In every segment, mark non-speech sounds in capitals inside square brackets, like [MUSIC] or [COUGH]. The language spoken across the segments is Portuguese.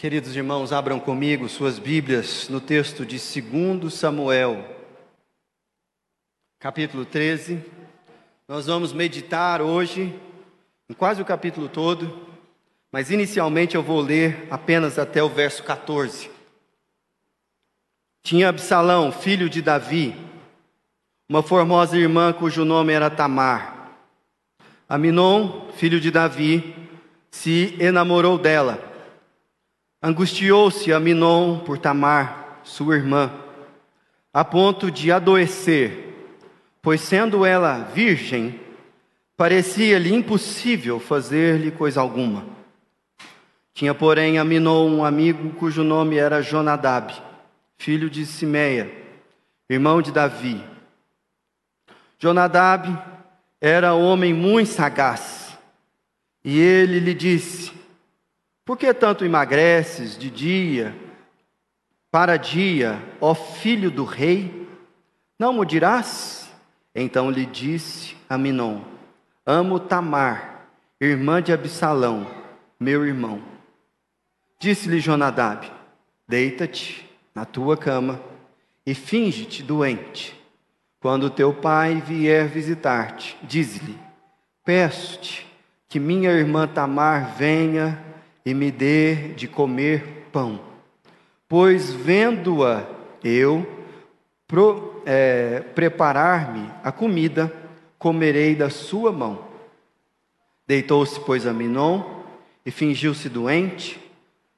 Queridos irmãos, abram comigo suas Bíblias no texto de 2 Samuel, capítulo 13. Nós vamos meditar hoje em quase o capítulo todo, mas inicialmente eu vou ler apenas até o verso 14. Tinha Absalão, filho de Davi, uma formosa irmã cujo nome era Tamar. Aminon, filho de Davi, se enamorou dela. Angustiou-se Aminon por Tamar, sua irmã, a ponto de adoecer, pois sendo ela virgem, parecia-lhe impossível fazer-lhe coisa alguma. Tinha, porém, Aminon um amigo cujo nome era Jonadab, filho de Simeia, irmão de Davi. Jonadab era homem muito sagaz, e ele lhe disse: Por que tanto emagreces de dia para dia, ó filho do rei? Não me dirás? Então lhe disse Aminon: Amo Tamar, irmã de Absalão, meu irmão. Disse-lhe Jonadab: Deita-te na tua cama e finge-te doente. Quando teu pai vier visitar-te, dize-lhe: Peço-te que minha irmã Tamar venha e me dê de comer pão, pois vendo-a eu é, preparar-me a comida, comerei da sua mão. Deitou-se, pois, a Minon e fingiu-se doente.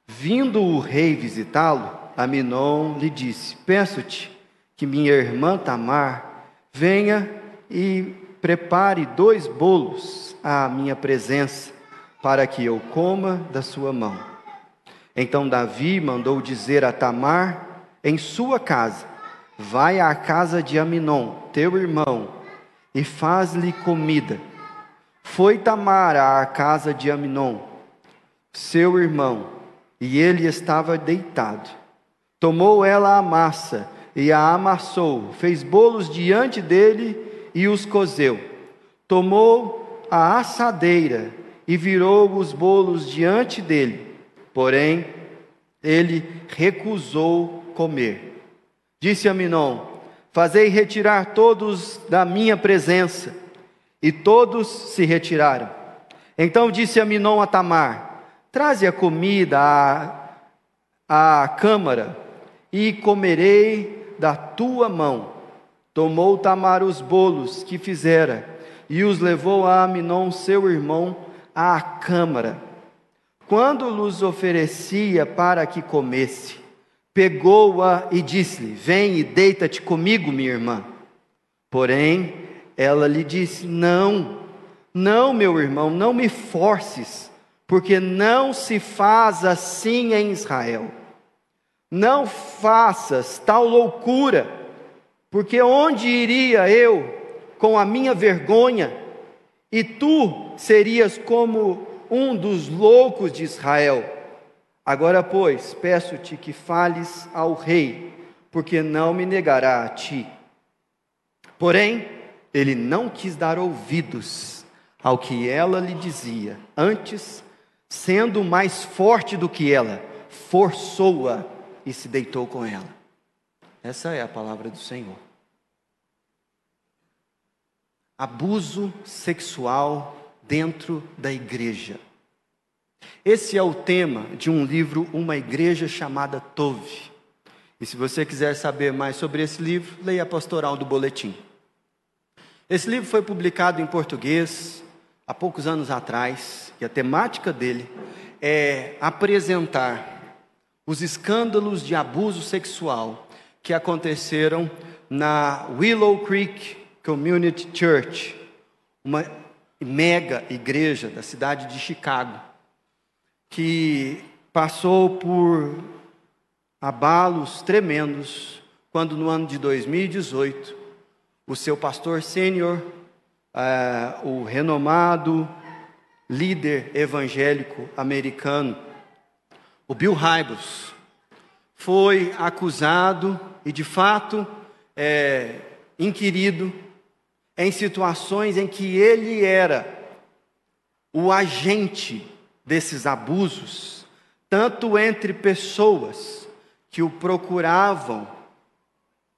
Vindo o rei visitá-lo, Aminon lhe disse: Peço-te que minha irmã Tamar venha e prepare dois bolos à minha presença, para que eu coma da sua mão. Então Davi mandou dizer a Tamar em sua casa: Vai à casa de Aminon, teu irmão, e faz-lhe comida. Foi Tamar à casa de Aminon, seu irmão, e ele estava deitado. Tomou ela a massa e a amassou, fez bolos diante dele e os cozeu. Tomou a assadeira e virou os bolos diante dele. Porém, ele recusou comer. Disse a Minon: Fazei retirar todos da minha presença. E todos se retiraram. Então disse a Minon a Tamar: Traze a comida à, à câmara e comerei da tua mão. Tomou Tamar os bolos que fizera e os levou a Aminon, seu irmão, à câmara. Quando lhes oferecia para que comesse, pegou-a e disse-lhe: Vem e deita-te comigo, minha irmã. Porém, ela lhe disse: Não, não, meu irmão, não me forces, porque não se faz assim em Israel. Não faças tal loucura, porque onde iria eu com a minha vergonha, e tu serias como um dos loucos de Israel. Agora, pois, peço-te que fales ao rei, porque não me negará a ti. Porém, ele não quis dar ouvidos ao que ela lhe dizia, antes, sendo mais forte do que ela, forçou-a e se deitou com ela. Essa é a palavra do Senhor. Abuso sexual dentro da igreja. Esse é o tema de um livro, Uma Igreja Chamada Tove. E se você quiser saber mais sobre esse livro, leia a pastoral do boletim. Esse livro foi publicado em português há poucos anos atrás, e a temática dele é apresentar os escândalos de abuso sexual que aconteceram na Willow Creek Community Church, uma mega igreja da cidade de Chicago, que passou por abalos tremendos quando no ano de 2018 o seu pastor sênior, eh, o renomado líder evangélico americano, o Bill Hybels foi acusado e, de fato, é, inquirido em situações em que ele era o agente desses abusos, tanto entre pessoas que o procuravam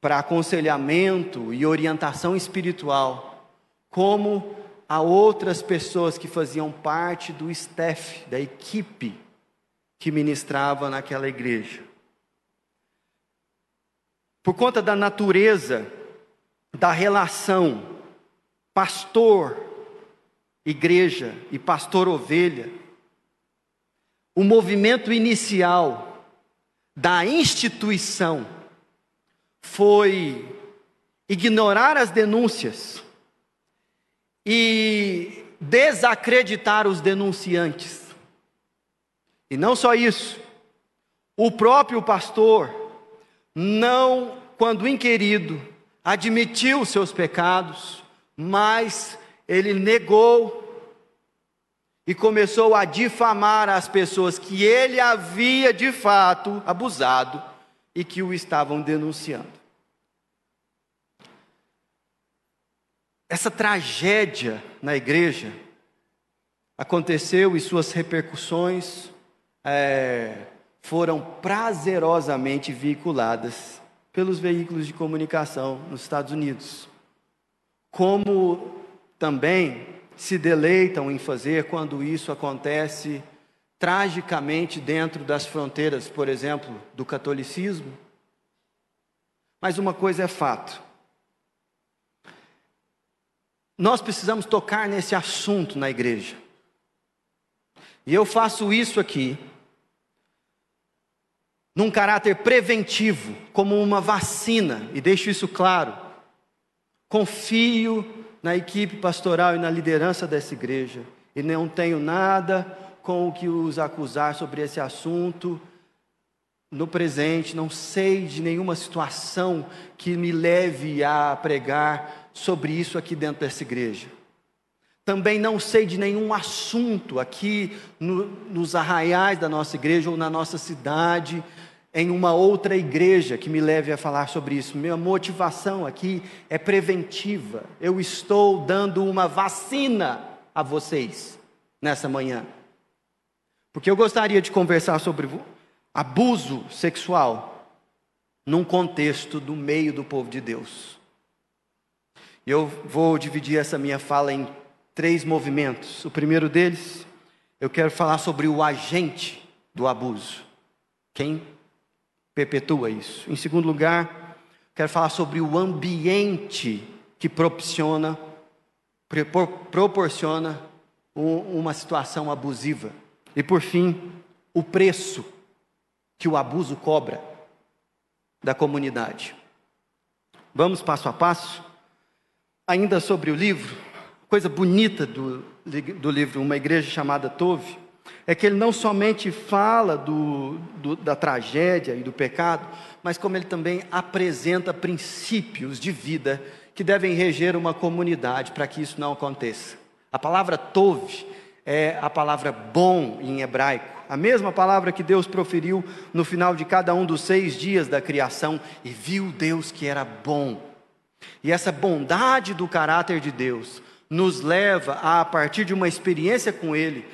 para aconselhamento e orientação espiritual, como a outras pessoas que faziam parte do staff, da equipe que ministrava naquela igreja. Por conta da natureza da relação pastor, igreja e pastor ovelha, o movimento inicial da instituição foi ignorar as denúncias e desacreditar os denunciantes. E não só isso, o próprio pastor não, quando inquirido, admitiu seus pecados, mas ele negou e começou a difamar as pessoas que ele havia de fato abusado e que o estavam denunciando. Essa tragédia na igreja aconteceu e suas repercussões é, foram prazerosamente veiculadas pelos veículos de comunicação nos Estados Unidos. Como também se deleitam em fazer quando isso acontece tragicamente dentro das fronteiras, por exemplo, do catolicismo. Mas uma coisa é fato. Nós precisamos tocar nesse assunto na igreja. E eu faço isso aqui num caráter preventivo, como uma vacina, e deixo isso claro. Confio na equipe pastoral e na liderança dessa igreja, e não tenho nada com o que os acusar sobre esse assunto no presente, não sei de nenhuma situação que me leve a pregar sobre isso aqui dentro dessa igreja. Também não sei de nenhum assunto aqui no, nos arraiais da nossa igreja ou na nossa cidade, em uma outra igreja que me leve a falar sobre isso. Minha motivação aqui é preventiva. Eu estou dando uma vacina a vocês nessa manhã. Porque eu gostaria de conversar sobre abuso sexual num contexto do meio do povo de Deus. Eu vou dividir essa minha fala em três movimentos. O primeiro deles, eu quero falar sobre o agente do abuso. Quem perpetua isso. Em segundo lugar, quero falar sobre o ambiente que proporciona, proporciona uma situação abusiva. E por fim, o preço que o abuso cobra da comunidade. Vamos passo a passo. Ainda sobre o livro, coisa bonita do, do livro Uma Igreja Chamada Tove, é que ele não somente fala do, do, da tragédia e do pecado, mas como ele também apresenta princípios de vida que devem reger uma comunidade para que isso não aconteça. A palavra tove é a palavra bom em hebraico, a mesma palavra que Deus proferiu no final de cada um dos seis dias da criação, e viu Deus que era bom. E essa bondade do caráter de Deus nos leva a, a partir de uma experiência com Ele,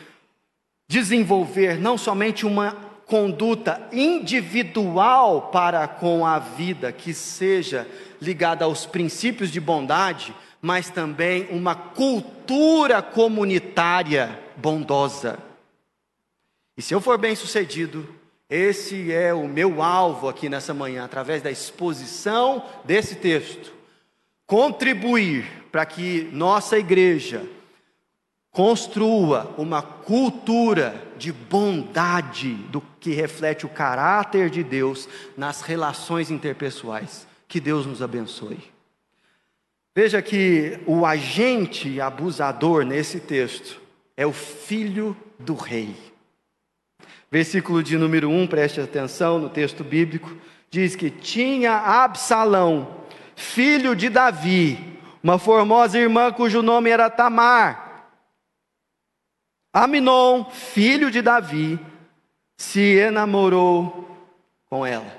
desenvolver não somente uma conduta individual para com a vida que seja ligada aos princípios de bondade, mas também uma cultura comunitária bondosa. E se eu for bem sucedido, esse é o meu alvo aqui nessa manhã, através da exposição desse texto. Contribuir para que nossa igreja construa uma cultura de bondade do que reflete o caráter de Deus nas relações interpessoais. Que Deus nos abençoe. Veja que o agente abusador nesse texto é o filho do rei. Versículo de número 1, preste atenção no texto bíblico, diz que tinha Absalão, filho de Davi, uma formosa irmã cujo nome era Tamar. Aminon, filho de Davi, se enamorou com ela.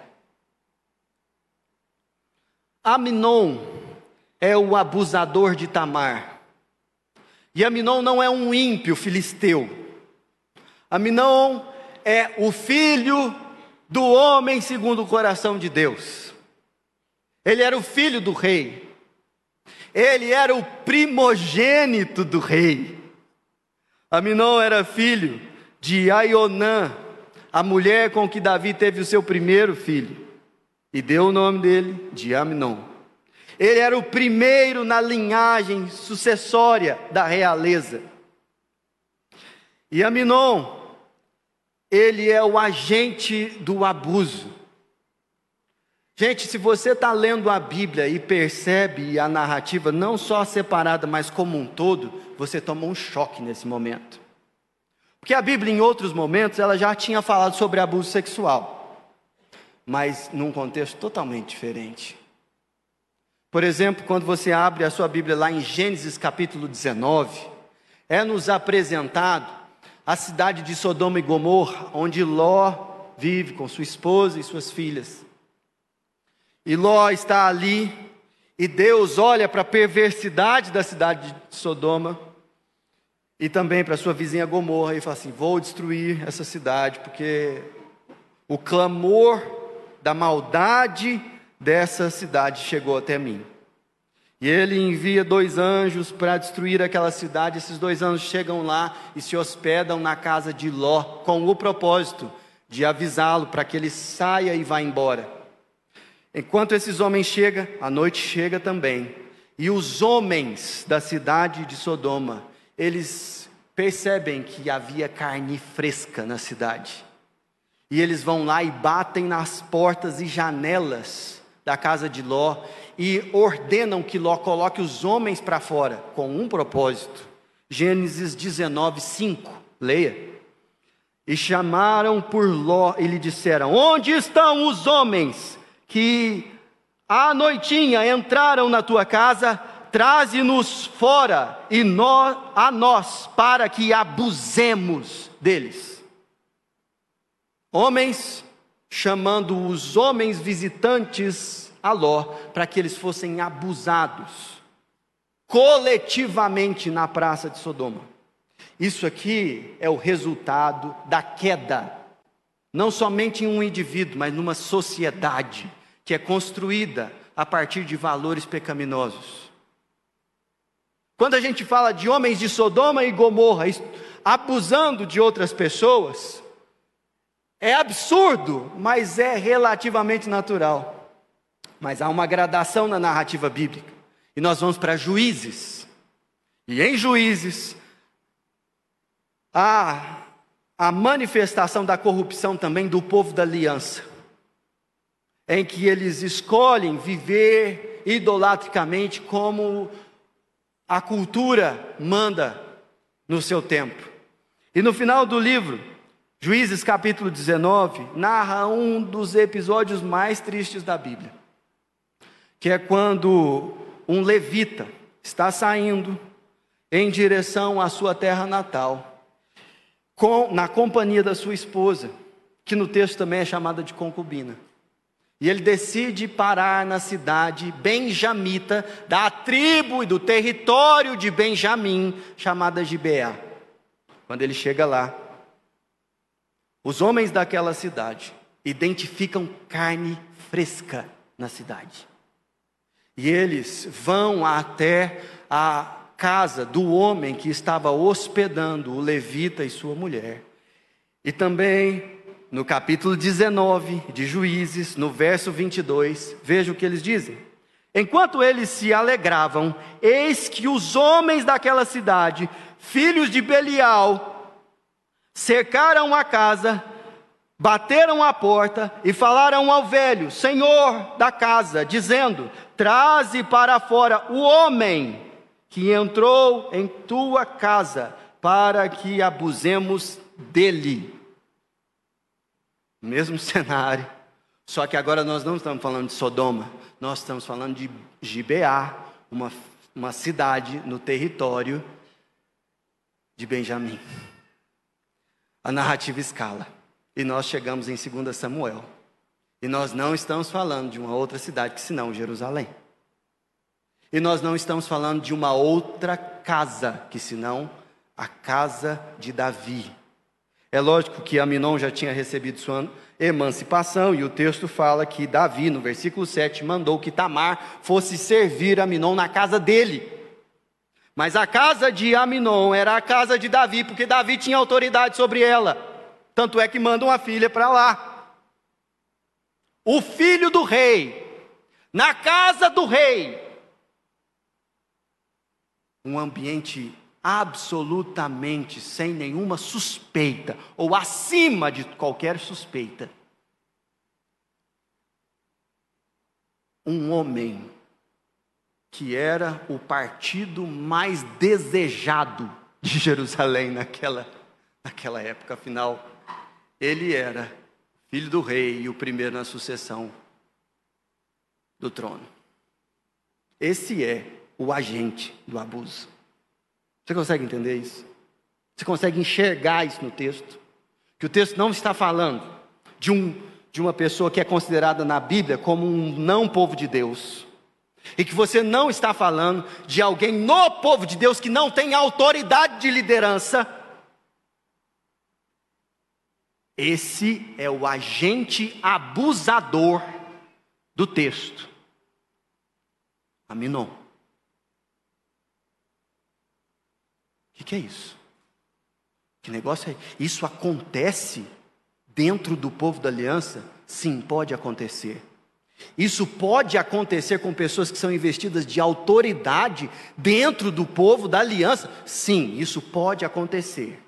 Aminon é o abusador de Tamar. E Aminon não é um ímpio filisteu. Aminon é o filho do homem segundo o coração de Deus. Ele era o filho do rei. Ele era o primogênito do rei. Aminon era filho de Aionã, a mulher com que Davi teve o seu primeiro filho, e deu o nome dele de Aminon. Ele era o primeiro na linhagem sucessória da realeza. E Aminon, ele é o agente do abuso. Gente, se você está lendo a Bíblia e percebe a narrativa não só separada, mas como um todo, você toma um choque nesse momento. Porque a Bíblia, em outros momentos, ela já tinha falado sobre abuso sexual, mas num contexto totalmente diferente. Por exemplo, quando você abre a sua Bíblia lá em Gênesis capítulo 19, é nos apresentado a cidade de Sodoma e Gomorra, onde Ló vive com sua esposa e suas filhas. E Ló está ali, e Deus olha para a perversidade da cidade de Sodoma e também para sua vizinha Gomorra e fala assim: Vou destruir essa cidade, porque o clamor da maldade dessa cidade chegou até mim. E ele envia dois anjos para destruir aquela cidade. Esses dois anjos chegam lá e se hospedam na casa de Ló, com o propósito de avisá-lo para que ele saia e vá embora. Enquanto esses homens chegam, a noite chega também. E os homens da cidade de Sodoma, eles percebem que havia carne fresca na cidade. E eles vão lá e batem nas portas e janelas da casa de Ló e ordenam que Ló coloque os homens para fora, com um propósito. Gênesis 19, 5. Leia. E chamaram por Ló e lhe disseram: Onde estão os homens que à noitinha entraram na tua casa, traze-nos fora e nós, a nós, para que abusemos deles. Homens chamando os homens visitantes a Ló, para que eles fossem abusados coletivamente na praça de Sodoma. Isso aqui é o resultado da queda, não somente em um indivíduo, mas numa sociedade que é construída a partir de valores pecaminosos. Quando a gente fala de homens de Sodoma e Gomorra abusando de outras pessoas, é absurdo, mas é relativamente natural. Mas há uma gradação na narrativa bíblica. E nós vamos para Juízes. E em Juízes, há a manifestação da corrupção também do povo da aliança em que eles escolhem viver idolatricamente como a cultura manda no seu tempo. E no final do livro, Juízes capítulo 19, narra um dos episódios mais tristes da Bíblia, que é quando um levita está saindo em direção à sua terra natal, com, na companhia da sua esposa, que no texto também é chamada de concubina. E ele decide parar na cidade benjamita, da tribo e do território de Benjamim, chamada Gibeá. Quando ele chega lá, os homens daquela cidade identificam carne fresca na cidade. E eles vão até a casa do homem que estava hospedando o levita e sua mulher. E também no capítulo 19 de Juízes, no verso 22, veja o que eles dizem. Enquanto eles se alegravam, eis que os homens daquela cidade, filhos de Belial, cercaram a casa, bateram a porta e falaram ao velho, senhor da casa, dizendo: Traze para fora o homem que entrou em tua casa, para que abusemos dele. Mesmo [LAUGHS] cenário. Só que agora nós não estamos falando de Sodoma, nós estamos falando de Gibeá, uma, uma cidade no território de Benjamim. A narrativa escala. E nós chegamos em 2 Samuel. E nós não estamos falando de uma outra cidade que senão Jerusalém. E nós não estamos falando de uma outra casa que senão a casa de Davi. É lógico que Aminon já tinha recebido sua emancipação, e o texto fala que Davi, no versículo 7, mandou que Tamar fosse servir Aminon na casa dele. Mas a casa de Aminon era a casa de Davi, porque Davi tinha autoridade sobre ela. Tanto é que manda uma filha para lá. O filho do rei, na casa do rei. Um ambiente absolutamente sem nenhuma suspeita, ou acima de qualquer suspeita. Um homem que era o partido mais desejado de Jerusalém naquela, naquela época, afinal, ele era filho do rei e o primeiro na sucessão do trono. Esse é o agente do abuso. Você consegue entender isso? Você consegue enxergar isso no texto? Que o texto não está falando de, um, de uma pessoa que é considerada na Bíblia como um não povo de Deus. E que você não está falando de alguém no povo de Deus que não tem autoridade de liderança. Esse é o agente abusador do texto. Aminon. Que, que é isso? Que negócio é? Isso acontece dentro do povo da aliança? Sim, pode acontecer. Isso pode acontecer com pessoas que são investidas de autoridade dentro do povo da aliança? Sim, isso pode acontecer.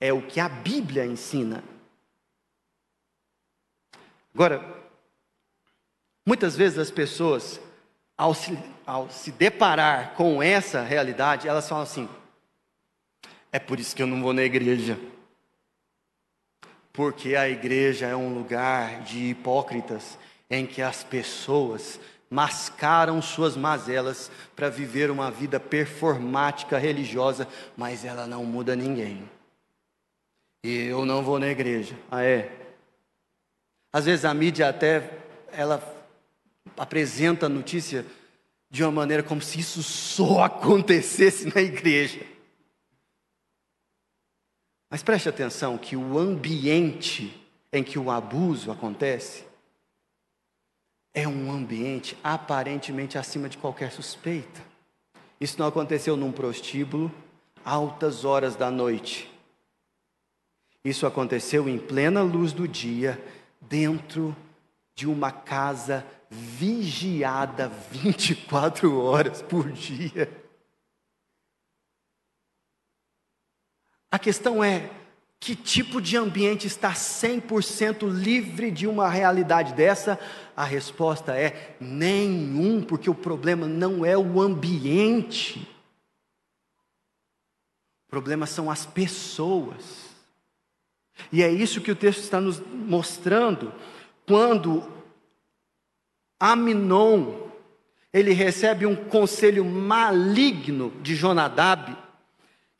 É o que a Bíblia ensina. Agora, muitas vezes as pessoas, ao se, ao se deparar com essa realidade, elas falam assim: é por isso que eu não vou na igreja. Porque a igreja é um lugar de hipócritas em que as pessoas mascaram suas mazelas para viver uma vida performática religiosa, mas ela não muda ninguém. E eu não vou na igreja. Ah, é? Às vezes a mídia até ela apresenta a notícia de uma maneira como se isso só acontecesse na igreja. Mas preste atenção que o ambiente em que o abuso acontece é um ambiente aparentemente acima de qualquer suspeita. Isso não aconteceu num prostíbulo, altas horas da noite. Isso aconteceu em plena luz do dia, dentro de uma casa vigiada 24 horas por dia. A questão é: que tipo de ambiente está 100% livre de uma realidade dessa? A resposta é: nenhum, porque o problema não é o ambiente. O problema são as pessoas. E é isso que o texto está nos mostrando quando Aminon ele recebe um conselho maligno de Jonadab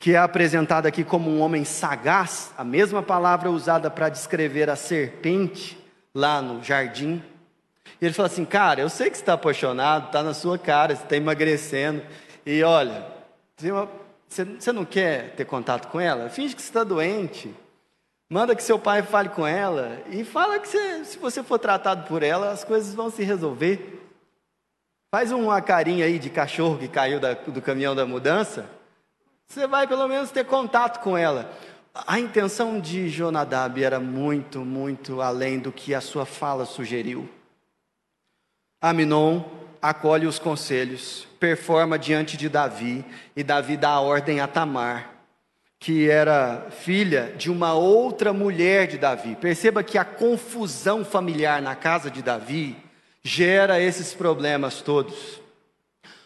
que é apresentado aqui como um homem sagaz, a mesma palavra usada para descrever a serpente lá no jardim. E ele fala assim: Cara, eu sei que você está apaixonado, está na sua cara, você está emagrecendo, e olha, você não quer ter contato com ela? Finge que você está doente. Manda que seu pai fale com ela e fala que você, se você for tratado por ela, as coisas vão se resolver. Faz uma carinha aí de cachorro que caiu da, do caminhão da mudança você vai pelo menos ter contato com ela. A intenção de Jonadab era muito, muito além do que a sua fala sugeriu. Aminon acolhe os conselhos, performa diante de Davi, e Davi dá a ordem a Tamar, que era filha de uma outra mulher de Davi. Perceba que a confusão familiar na casa de Davi gera esses problemas todos.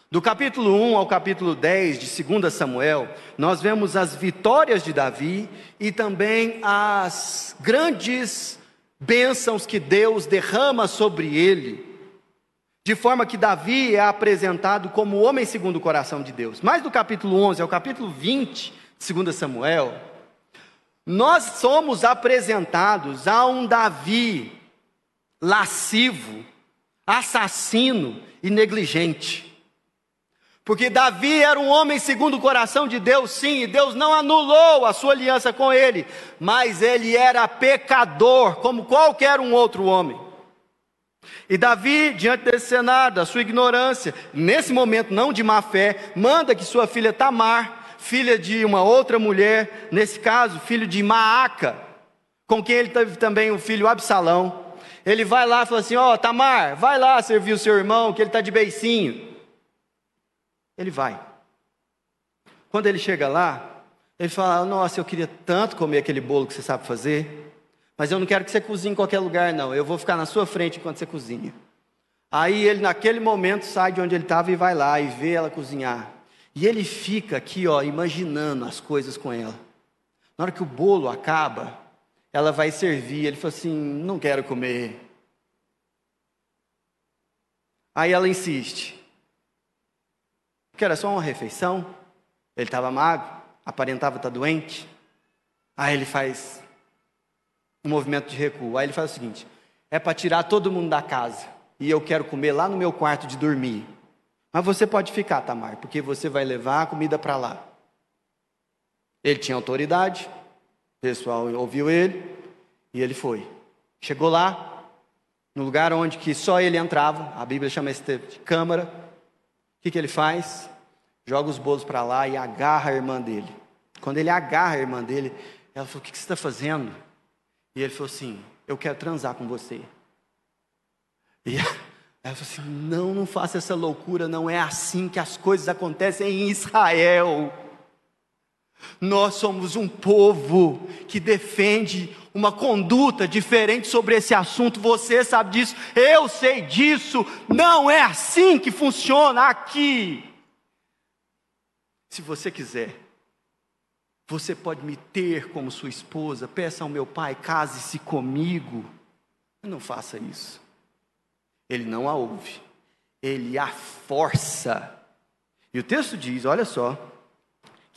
Do capítulo 1 ao capítulo 10 de 2 Samuel, nós vemos as vitórias de Davi e também as grandes bênçãos que Deus derrama sobre ele, de forma que Davi é apresentado como homem segundo o coração de Deus. Mas do capítulo 11 ao capítulo 20 de 2 Samuel, nós somos apresentados a um Davi lascivo, assassino e negligente. Porque Davi era um homem segundo o coração de Deus, sim, e Deus não anulou a sua aliança com ele, mas ele era pecador, como qualquer um outro homem. E Davi, diante desse cenário, da sua ignorância, nesse momento não de má fé, manda que sua filha Tamar, filha de uma outra mulher, nesse caso, filho de Maaca, com quem ele teve também o filho Absalão, ele vai lá e fala assim: Ó, oh, Tamar, vai lá servir o seu irmão, que ele está de beicinho. Ele vai. Quando ele chega lá, ele fala: Nossa, eu queria tanto comer aquele bolo que você sabe fazer, mas eu não quero que você cozinhe em qualquer lugar, não. Eu vou ficar na sua frente enquanto você cozinha. Aí ele, naquele momento, sai de onde ele estava e vai lá e vê ela cozinhar. E ele fica aqui, ó, imaginando as coisas com ela. Na hora que o bolo acaba, ela vai servir. Ele fala assim: Não quero comer. Aí ela insiste que era só uma refeição. Ele estava magro, aparentava estar doente. Aí ele faz um movimento de recuo. Aí ele faz o seguinte: é para tirar todo mundo da casa. E eu quero comer lá no meu quarto de dormir. Mas você pode ficar, Tamar, porque você vai levar a comida para lá. Ele tinha autoridade, o pessoal ouviu ele e ele foi. Chegou lá, no lugar onde que só ele entrava, a Bíblia chama esse de câmara, o que, que ele faz? Joga os bolos para lá e agarra a irmã dele. Quando ele agarra a irmã dele, ela falou: O que, que você está fazendo? E ele falou assim: Eu quero transar com você. E ela falou assim: Não, não faça essa loucura, não é assim que as coisas acontecem em Israel. Nós somos um povo que defende uma conduta diferente sobre esse assunto. Você sabe disso, eu sei disso. Não é assim que funciona aqui. Se você quiser, você pode me ter como sua esposa. Peça ao meu pai, case-se comigo. Não faça isso. Ele não a ouve, ele a força. E o texto diz: olha só,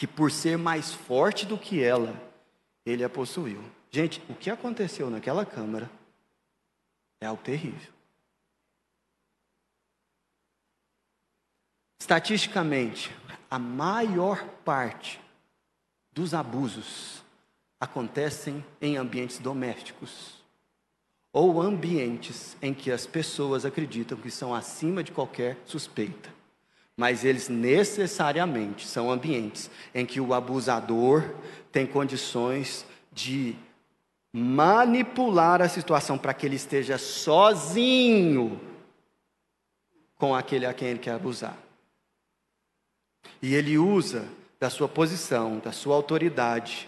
que por ser mais forte do que ela, ele a possuiu. Gente, o que aconteceu naquela câmara é algo terrível. Estatisticamente, a maior parte dos abusos acontecem em ambientes domésticos ou ambientes em que as pessoas acreditam que são acima de qualquer suspeita mas eles necessariamente são ambientes em que o abusador tem condições de manipular a situação para que ele esteja sozinho com aquele a quem ele quer abusar. E ele usa da sua posição, da sua autoridade,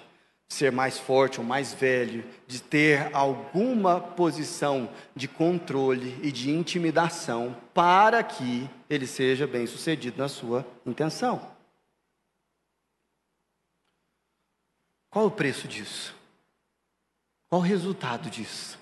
ser mais forte ou mais velho, de ter alguma posição de controle e de intimidação para que ele seja bem sucedido na sua intenção. Qual o preço disso? Qual o resultado disso?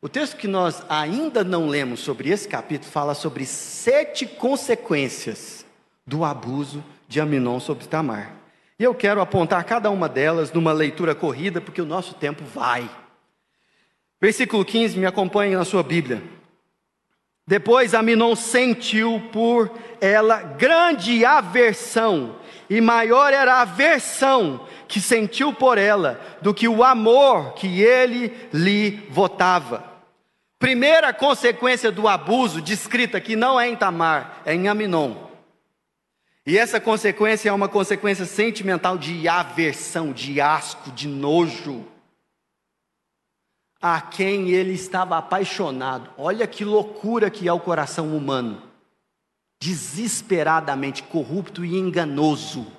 O texto que nós ainda não lemos sobre esse capítulo fala sobre sete consequências do abuso de Aminon sobre Tamar. E eu quero apontar cada uma delas numa leitura corrida, porque o nosso tempo vai. Versículo 15, me acompanhe na sua Bíblia. Depois Aminon sentiu por ela grande aversão, e maior era a aversão que sentiu por ela do que o amor que ele lhe votava. Primeira consequência do abuso, descrita aqui, não é em Tamar, é em Aminon. E essa consequência é uma consequência sentimental de aversão, de asco, de nojo. A quem ele estava apaixonado. Olha que loucura que é o coração humano. Desesperadamente corrupto e enganoso.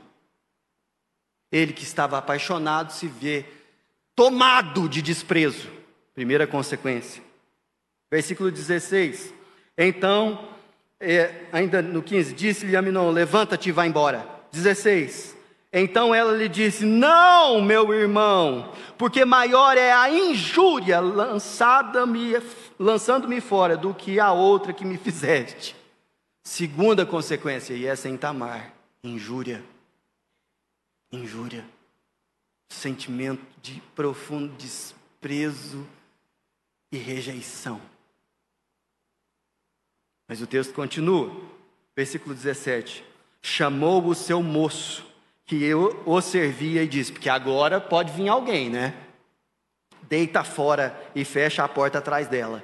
Ele que estava apaixonado se vê tomado de desprezo. Primeira consequência. Versículo 16. Então é, ainda no 15, disse-lhe Aminon: Levanta-te e vá embora. 16. Então ela lhe disse: Não, meu irmão, porque maior é a injúria lançada-me, lançando-me fora do que a outra que me fizeste. Segunda consequência, e essa é em Tamar: injúria. Injúria. Sentimento de profundo desprezo e rejeição. Mas o texto continua. Versículo 17: Chamou o seu moço, que eu o servia, e disse: Porque agora pode vir alguém, né? Deita fora e fecha a porta atrás dela.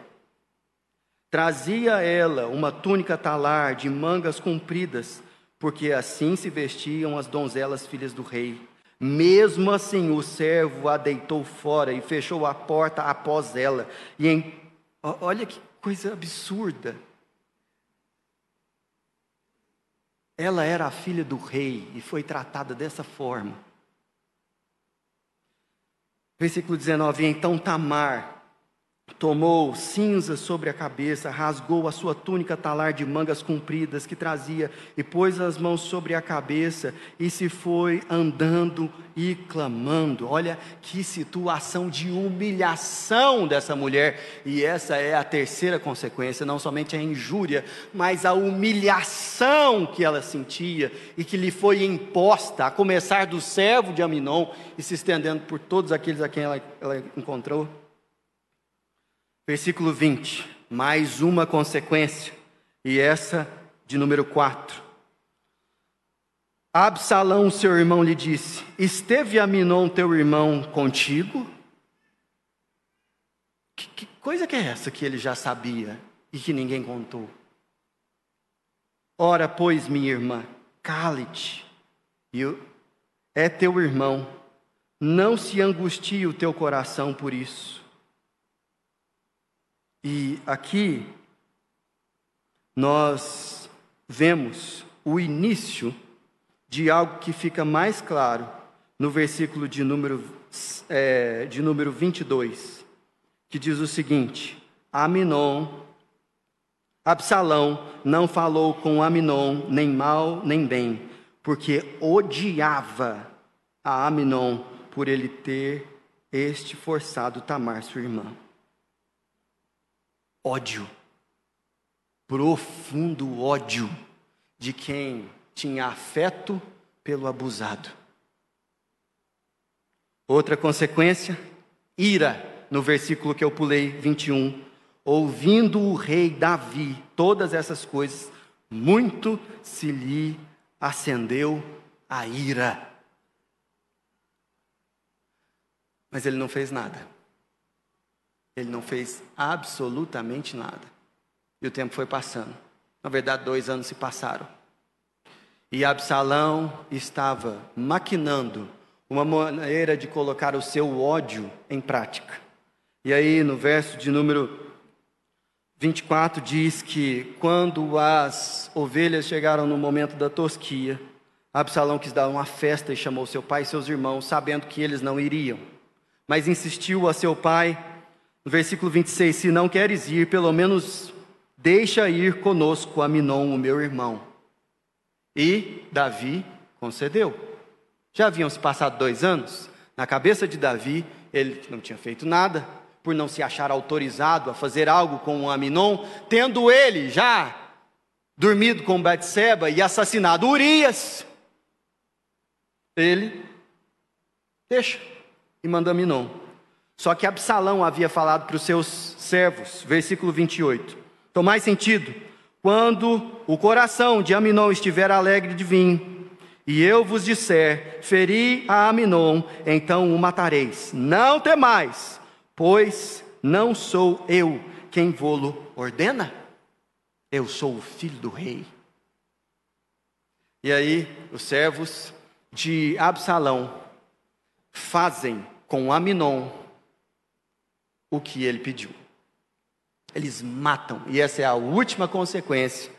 Trazia ela uma túnica talar de mangas compridas, porque assim se vestiam as donzelas filhas do rei. Mesmo assim, o servo a deitou fora e fechou a porta após ela. E em... olha que coisa absurda. Ela era a filha do rei e foi tratada dessa forma. Versículo 19: Então Tamar Tomou cinza sobre a cabeça, rasgou a sua túnica talar de mangas compridas que trazia, e pôs as mãos sobre a cabeça, e se foi andando e clamando. Olha que situação de humilhação dessa mulher, e essa é a terceira consequência, não somente a injúria, mas a humilhação que ela sentia e que lhe foi imposta, a começar do servo de Aminon e se estendendo por todos aqueles a quem ela, ela encontrou. Versículo 20, mais uma consequência, e essa de número 4. Absalão, seu irmão, lhe disse: Esteve Aminon, teu irmão, contigo? Que, que coisa que é essa que ele já sabia e que ninguém contou? Ora, pois, minha irmã, cale-te, é teu irmão, não se angustie o teu coração por isso. E aqui nós vemos o início de algo que fica mais claro no versículo de número, é, de número 22, que diz o seguinte: Aminon, Absalão não falou com Aminon nem mal nem bem, porque odiava a Aminon por ele ter este forçado Tamar, sua irmã ódio, profundo ódio de quem tinha afeto pelo abusado. Outra consequência, ira, no versículo que eu pulei, 21. Ouvindo o rei Davi todas essas coisas, muito se lhe acendeu a ira. Mas ele não fez nada. Ele não fez absolutamente nada. E o tempo foi passando. Na verdade, dois anos se passaram. E Absalão estava maquinando uma maneira de colocar o seu ódio em prática. E aí, no verso de número 24, diz que quando as ovelhas chegaram no momento da tosquia, Absalão quis dar uma festa e chamou seu pai e seus irmãos, sabendo que eles não iriam. Mas insistiu a seu pai no versículo 26, se não queres ir, pelo menos deixa ir conosco a Minon, o meu irmão. E Davi concedeu. Já haviam se passado dois anos. Na cabeça de Davi, ele não tinha feito nada, por não se achar autorizado a fazer algo com Aminon, tendo ele já dormido com Betseba e assassinado Urias. Ele deixa e manda Aminon. Só que Absalão havia falado para os seus servos, versículo 28. Tomai sentido, quando o coração de Aminon estiver alegre de vir, e eu vos disser, feri a Aminon, então o matareis. Não temais, pois não sou eu quem vô-lo ordena, eu sou o filho do rei. E aí, os servos de Absalão fazem com Aminon o que ele pediu. Eles matam, e essa é a última consequência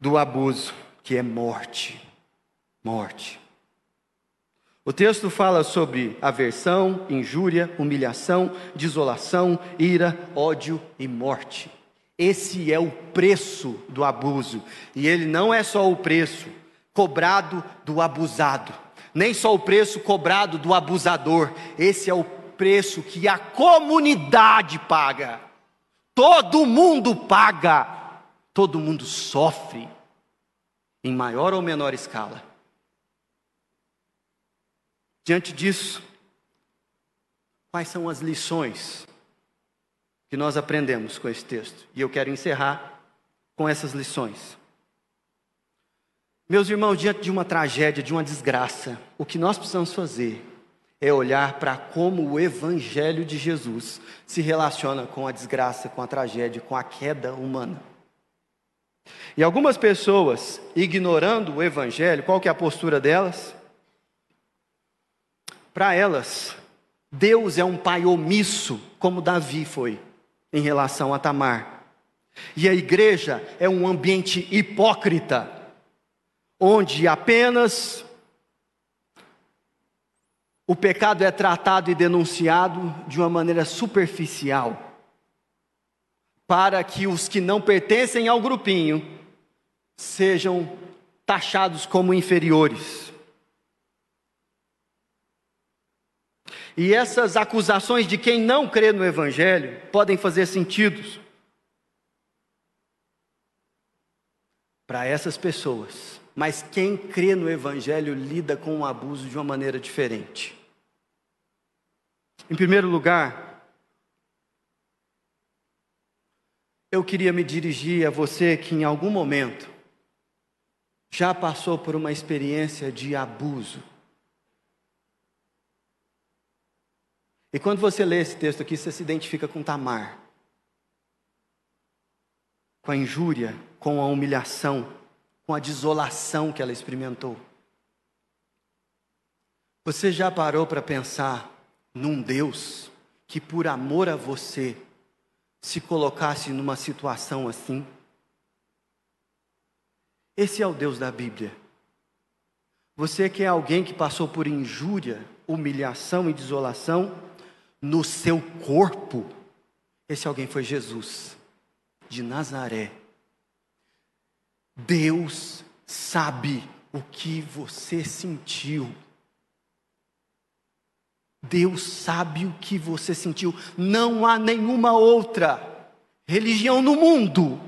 do abuso, que é morte. Morte. O texto fala sobre aversão, injúria, humilhação, desolação, ira, ódio e morte. Esse é o preço do abuso, e ele não é só o preço cobrado do abusado, nem só o preço cobrado do abusador, esse é o preço que a comunidade paga. Todo mundo paga, todo mundo sofre, em maior ou menor escala. Diante disso, quais são as lições que nós aprendemos com esse texto? E eu quero encerrar com essas lições. Meus irmãos, diante de uma tragédia, de uma desgraça, o que nós precisamos fazer é olhar para como o Evangelho de Jesus se relaciona com a desgraça, com a tragédia, com a queda humana. E algumas pessoas, ignorando o Evangelho, qual que é a postura delas? Para elas, Deus é um pai omisso, como Davi foi em relação a Tamar. E a igreja é um ambiente hipócrita, onde apenas o pecado é tratado e denunciado de uma maneira superficial, para que os que não pertencem ao grupinho sejam taxados como inferiores. E essas acusações de quem não crê no Evangelho podem fazer sentido para essas pessoas, mas quem crê no Evangelho lida com o abuso de uma maneira diferente. Em primeiro lugar, eu queria me dirigir a você que em algum momento já passou por uma experiência de abuso. E quando você lê esse texto aqui, você se identifica com Tamar, com a injúria, com a humilhação, com a desolação que ela experimentou. Você já parou para pensar num Deus que, por amor a você, se colocasse numa situação assim? Esse é o Deus da Bíblia. Você que é alguém que passou por injúria, humilhação e desolação no seu corpo, esse alguém foi Jesus, de Nazaré. Deus sabe o que você sentiu. Deus sabe o que você sentiu. Não há nenhuma outra religião no mundo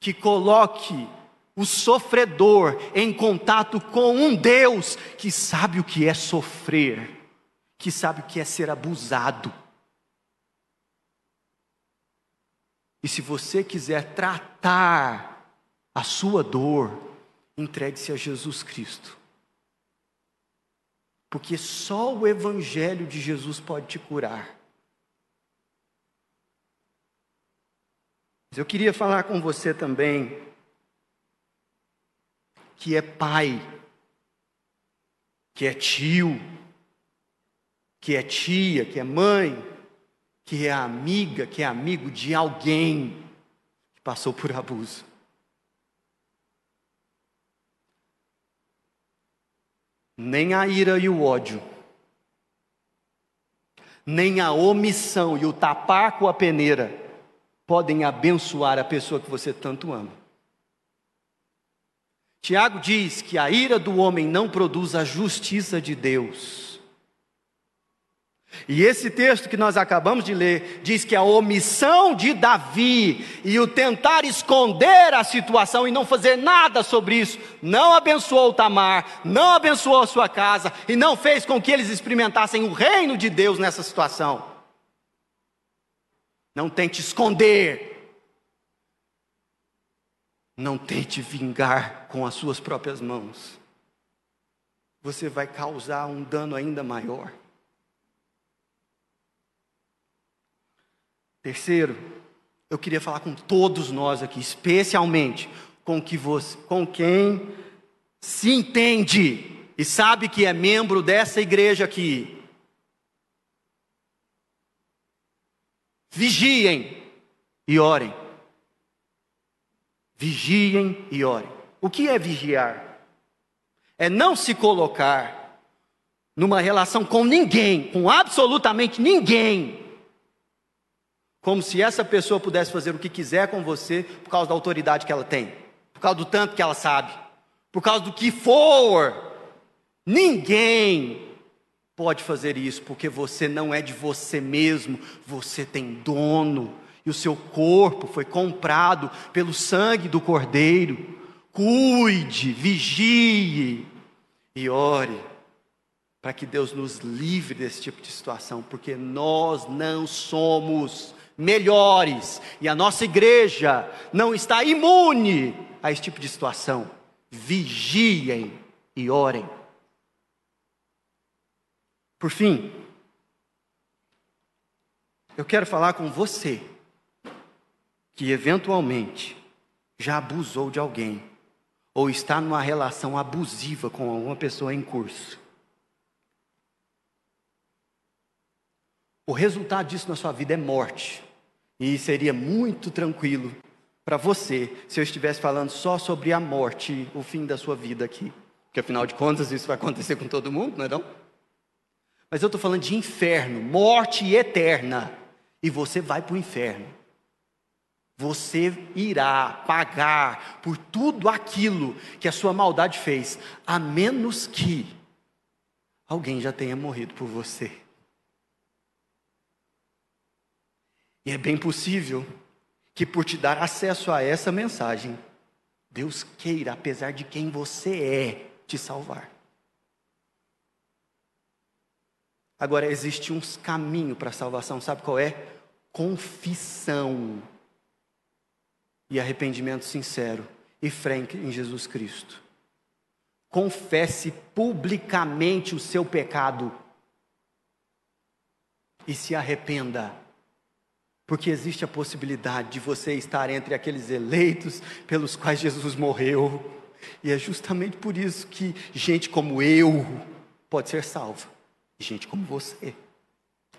que coloque o sofredor em contato com um Deus que sabe o que é sofrer, que sabe o que é ser abusado. E se você quiser tratar a sua dor, entregue-se a Jesus Cristo. Porque só o Evangelho de Jesus pode te curar. Mas eu queria falar com você também que é pai, que é tio, que é tia, que é mãe, que é amiga, que é amigo de alguém que passou por abuso. Nem a ira e o ódio, nem a omissão e o tapar com a peneira podem abençoar a pessoa que você tanto ama. Tiago diz que a ira do homem não produz a justiça de Deus. E esse texto que nós acabamos de ler diz que a omissão de Davi e o tentar esconder a situação e não fazer nada sobre isso não abençoou Tamar, não abençoou a sua casa e não fez com que eles experimentassem o reino de Deus nessa situação. Não tente esconder não tente vingar com as suas próprias mãos. Você vai causar um dano ainda maior. Terceiro, eu queria falar com todos nós aqui, especialmente com, que você, com quem se entende e sabe que é membro dessa igreja aqui. Vigiem e orem. Vigiem e orem. O que é vigiar? É não se colocar numa relação com ninguém, com absolutamente ninguém, como se essa pessoa pudesse fazer o que quiser com você por causa da autoridade que ela tem, por causa do tanto que ela sabe, por causa do que for. Ninguém pode fazer isso, porque você não é de você mesmo, você tem dono e o seu corpo foi comprado pelo sangue do Cordeiro. Cuide, vigie e ore para que Deus nos livre desse tipo de situação, porque nós não somos melhores e a nossa igreja não está imune a esse tipo de situação. vigiem e orem. Por fim, eu quero falar com você que eventualmente já abusou de alguém ou está numa relação abusiva com alguma pessoa em curso. O resultado disso na sua vida é morte. E seria muito tranquilo para você se eu estivesse falando só sobre a morte, o fim da sua vida aqui. Porque afinal de contas isso vai acontecer com todo mundo, não é não? Mas eu estou falando de inferno, morte eterna. E você vai para o inferno. Você irá pagar por tudo aquilo que a sua maldade fez, a menos que alguém já tenha morrido por você. E é bem possível que por te dar acesso a essa mensagem, Deus queira, apesar de quem você é, te salvar. Agora, existe um caminho para a salvação, sabe qual é? Confissão e arrependimento sincero e franco em Jesus Cristo. Confesse publicamente o seu pecado e se arrependa porque existe a possibilidade de você estar entre aqueles eleitos pelos quais Jesus morreu. E é justamente por isso que gente como eu pode ser salva. E gente como você.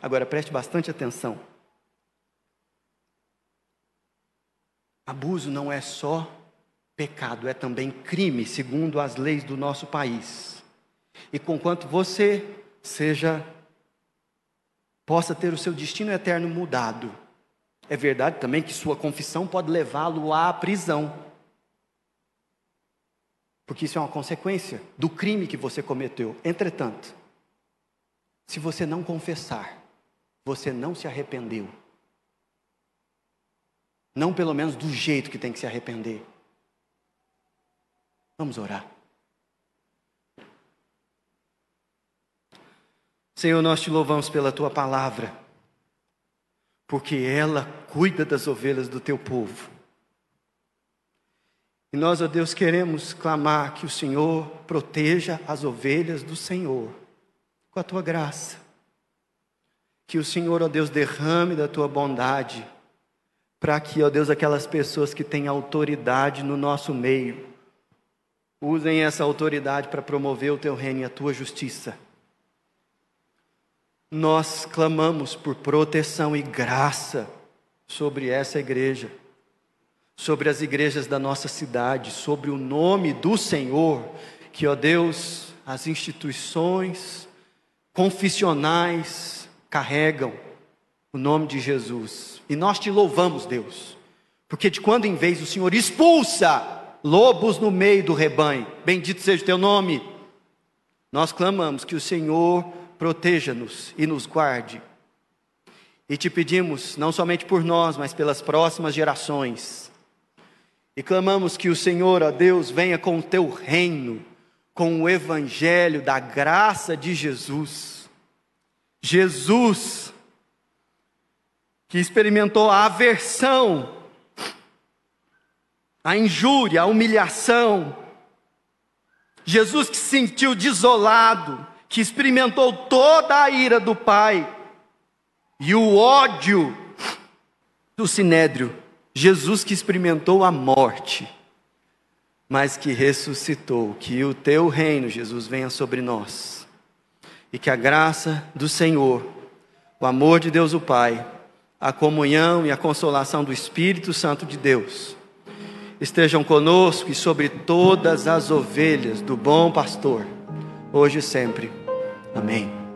Agora preste bastante atenção. Abuso não é só pecado, é também crime, segundo as leis do nosso país. E conquanto você seja possa ter o seu destino eterno mudado, é verdade também que sua confissão pode levá-lo à prisão. Porque isso é uma consequência do crime que você cometeu. Entretanto, se você não confessar, você não se arrependeu. Não pelo menos do jeito que tem que se arrepender. Vamos orar. Senhor, nós te louvamos pela tua palavra porque ela cuida das ovelhas do teu povo. E nós, ó Deus, queremos clamar que o Senhor proteja as ovelhas do Senhor com a tua graça. Que o Senhor, ó Deus, derrame da tua bondade, para que, ó Deus, aquelas pessoas que têm autoridade no nosso meio, usem essa autoridade para promover o teu reino e a tua justiça nós clamamos por proteção e graça sobre essa igreja, sobre as igrejas da nossa cidade, sobre o nome do Senhor, que, ó Deus, as instituições confissionais carregam o nome de Jesus. E nós te louvamos, Deus, porque de quando em vez o Senhor expulsa lobos no meio do rebanho, bendito seja o teu nome, nós clamamos que o Senhor proteja-nos e nos guarde. E te pedimos, não somente por nós, mas pelas próximas gerações. E clamamos que o Senhor, ó Deus, venha com o teu reino, com o evangelho da graça de Jesus. Jesus, que experimentou a aversão, a injúria, a humilhação. Jesus que se sentiu desolado, que experimentou toda a ira do Pai e o ódio do sinédrio, Jesus que experimentou a morte, mas que ressuscitou, que o teu reino, Jesus, venha sobre nós, e que a graça do Senhor, o amor de Deus o Pai, a comunhão e a consolação do Espírito Santo de Deus estejam conosco e sobre todas as ovelhas do bom pastor hoje e sempre. Amém.